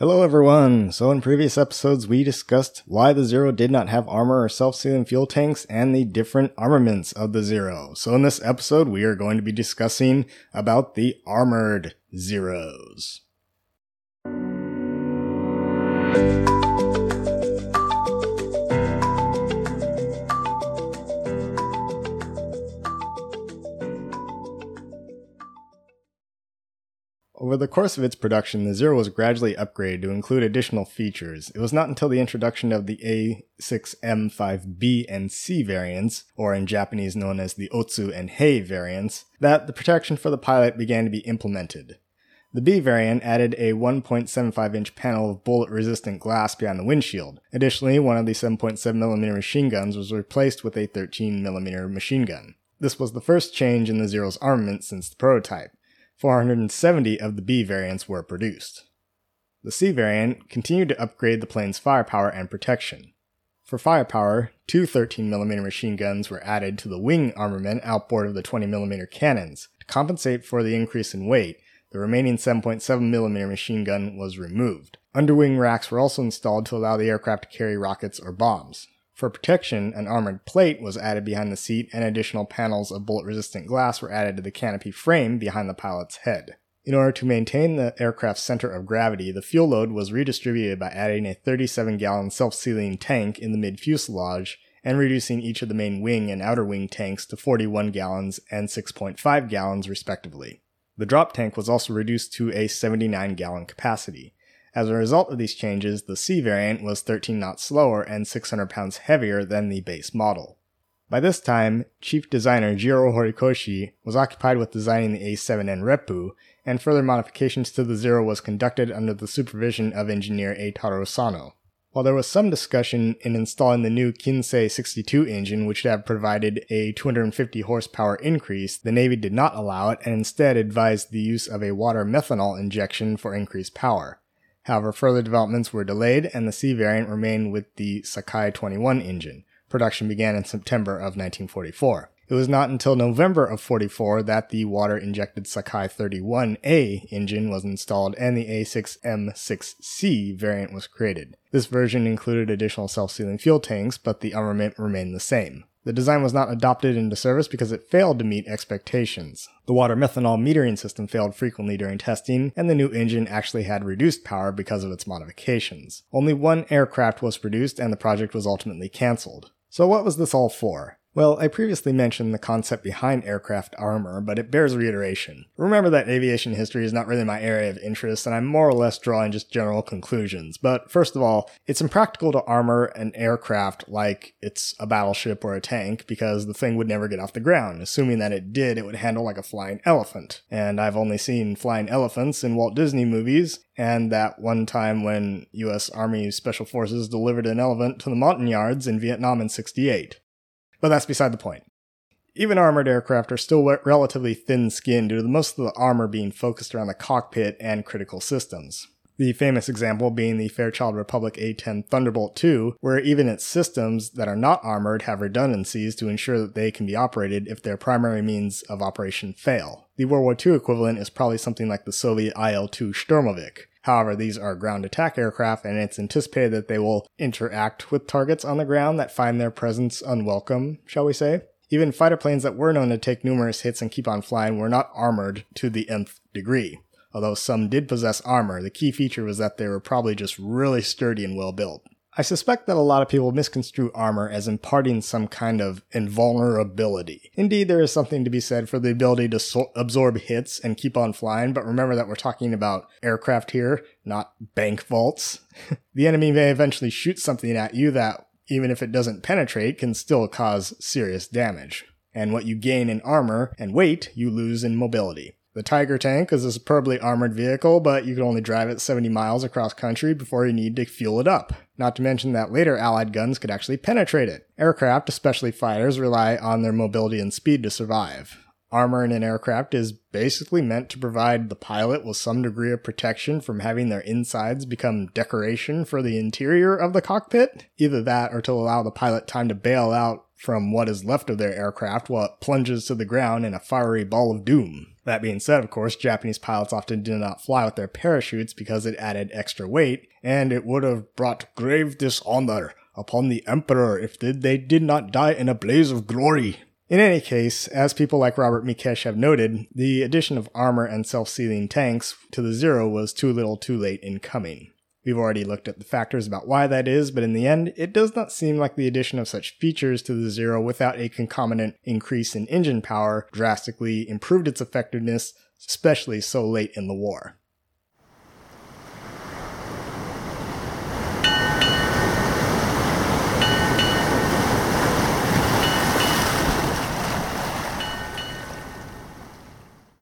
Hello everyone! So in previous episodes we discussed why the Zero did not have armor or self-sealing fuel tanks and the different armaments of the Zero. So in this episode we are going to be discussing about the armored Zeros. Over the course of its production, the Zero was gradually upgraded to include additional features. It was not until the introduction of the A6M5B and C variants, or in Japanese known as the Otsu and Hei variants, that the protection for the pilot began to be implemented. The B variant added a 1.75 inch panel of bullet resistant glass behind the windshield. Additionally, one of the 7.7mm machine guns was replaced with a 13mm machine gun. This was the first change in the Zero's armament since the prototype. 470 of the B variants were produced. The C variant continued to upgrade the plane's firepower and protection. For firepower, two 13mm machine guns were added to the wing armament outboard of the 20mm cannons. To compensate for the increase in weight, the remaining 7.7mm machine gun was removed. Underwing racks were also installed to allow the aircraft to carry rockets or bombs. For protection, an armored plate was added behind the seat, and additional panels of bullet resistant glass were added to the canopy frame behind the pilot's head. In order to maintain the aircraft's center of gravity, the fuel load was redistributed by adding a 37 gallon self sealing tank in the mid fuselage and reducing each of the main wing and outer wing tanks to 41 gallons and 6.5 gallons, respectively. The drop tank was also reduced to a 79 gallon capacity. As a result of these changes, the C variant was 13 knots slower and 600 pounds heavier than the base model. By this time, chief designer Jiro Horikoshi was occupied with designing the A7M Reppu, and further modifications to the Zero was conducted under the supervision of engineer Eitaro Sano. While there was some discussion in installing the new Kinsei 62 engine, which would have provided a 250 horsepower increase, the Navy did not allow it and instead advised the use of a water methanol injection for increased power. However, further developments were delayed and the C variant remained with the Sakae 21 engine. Production began in September of 1944. It was not until November of 44 that the water injected Sakae 31A engine was installed and the A6M6C variant was created. This version included additional self sealing fuel tanks, but the armament remained the same. The design was not adopted into service because it failed to meet expectations. The water methanol metering system failed frequently during testing, and the new engine actually had reduced power because of its modifications. Only one aircraft was produced, and the project was ultimately cancelled. So, what was this all for? Well, I previously mentioned the concept behind aircraft armor, but it bears reiteration. Remember that aviation history is not really my area of interest, and I'm more or less drawing just general conclusions. But first of all, it's impractical to armor an aircraft like it's a battleship or a tank, because the thing would never get off the ground. Assuming that it did, it would handle like a flying elephant. And I've only seen flying elephants in Walt Disney movies, and that one time when US Army Special Forces delivered an elephant to the Montagnards in Vietnam in 68. But that's beside the point. Even armored aircraft are still relatively thin skinned due to most of the armor being focused around the cockpit and critical systems. The famous example being the Fairchild Republic A-10 Thunderbolt II, where even its systems that are not armored have redundancies to ensure that they can be operated if their primary means of operation fail. The World War II equivalent is probably something like the Soviet IL-2 Sturmovik. However, these are ground attack aircraft, and it's anticipated that they will interact with targets on the ground that find their presence unwelcome, shall we say. Even fighter planes that were known to take numerous hits and keep on flying were not armored to the nth degree. Although some did possess armor, the key feature was that they were probably just really sturdy and well built. I suspect that a lot of people misconstrue armor as imparting some kind of invulnerability. Indeed, there is something to be said for the ability to so- absorb hits and keep on flying, but remember that we're talking about aircraft here, not bank vaults. the enemy may eventually shoot something at you that, even if it doesn't penetrate, can still cause serious damage. And what you gain in armor and weight, you lose in mobility. The Tiger tank is a superbly armored vehicle, but you can only drive it 70 miles across country before you need to fuel it up. Not to mention that later Allied guns could actually penetrate it. Aircraft, especially fighters, rely on their mobility and speed to survive. Armor in an aircraft is basically meant to provide the pilot with some degree of protection from having their insides become decoration for the interior of the cockpit. Either that or to allow the pilot time to bail out from what is left of their aircraft while it plunges to the ground in a fiery ball of doom. That being said, of course, Japanese pilots often did not fly with their parachutes because it added extra weight, and it would have brought grave dishonor upon the emperor if they did not die in a blaze of glory. In any case, as people like Robert Mikesh have noted, the addition of armor and self-sealing tanks to the Zero was too little too late in coming. We've already looked at the factors about why that is, but in the end, it does not seem like the addition of such features to the Zero without a concomitant increase in engine power drastically improved its effectiveness, especially so late in the war.